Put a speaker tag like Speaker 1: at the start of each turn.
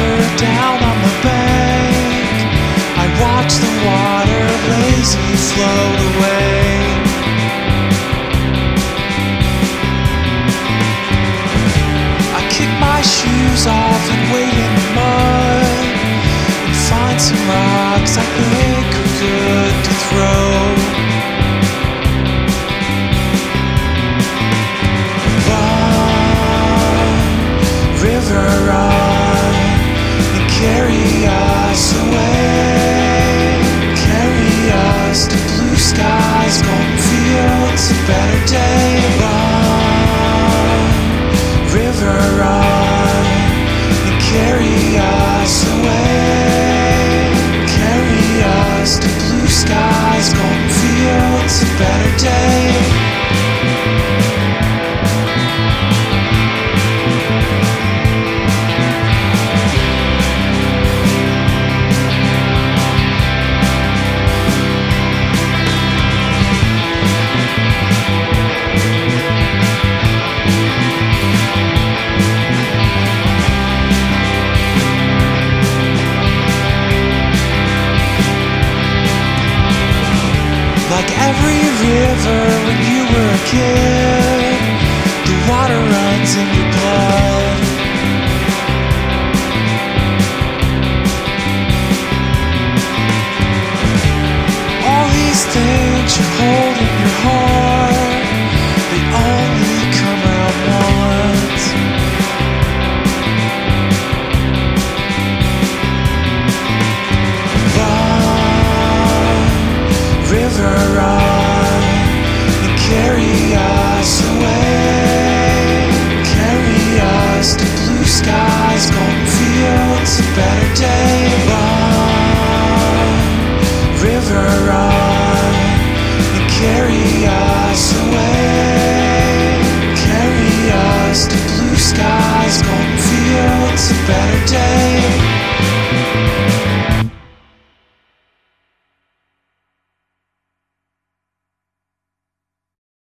Speaker 1: river down on the bank. I watch the water lazy float away. I kick my shoes off and wade in the mud and find some rocks I think are good to throw. Run, river, better day. Run, river, Like every river when you were a kid, skies, golden fields, a better day. Run, river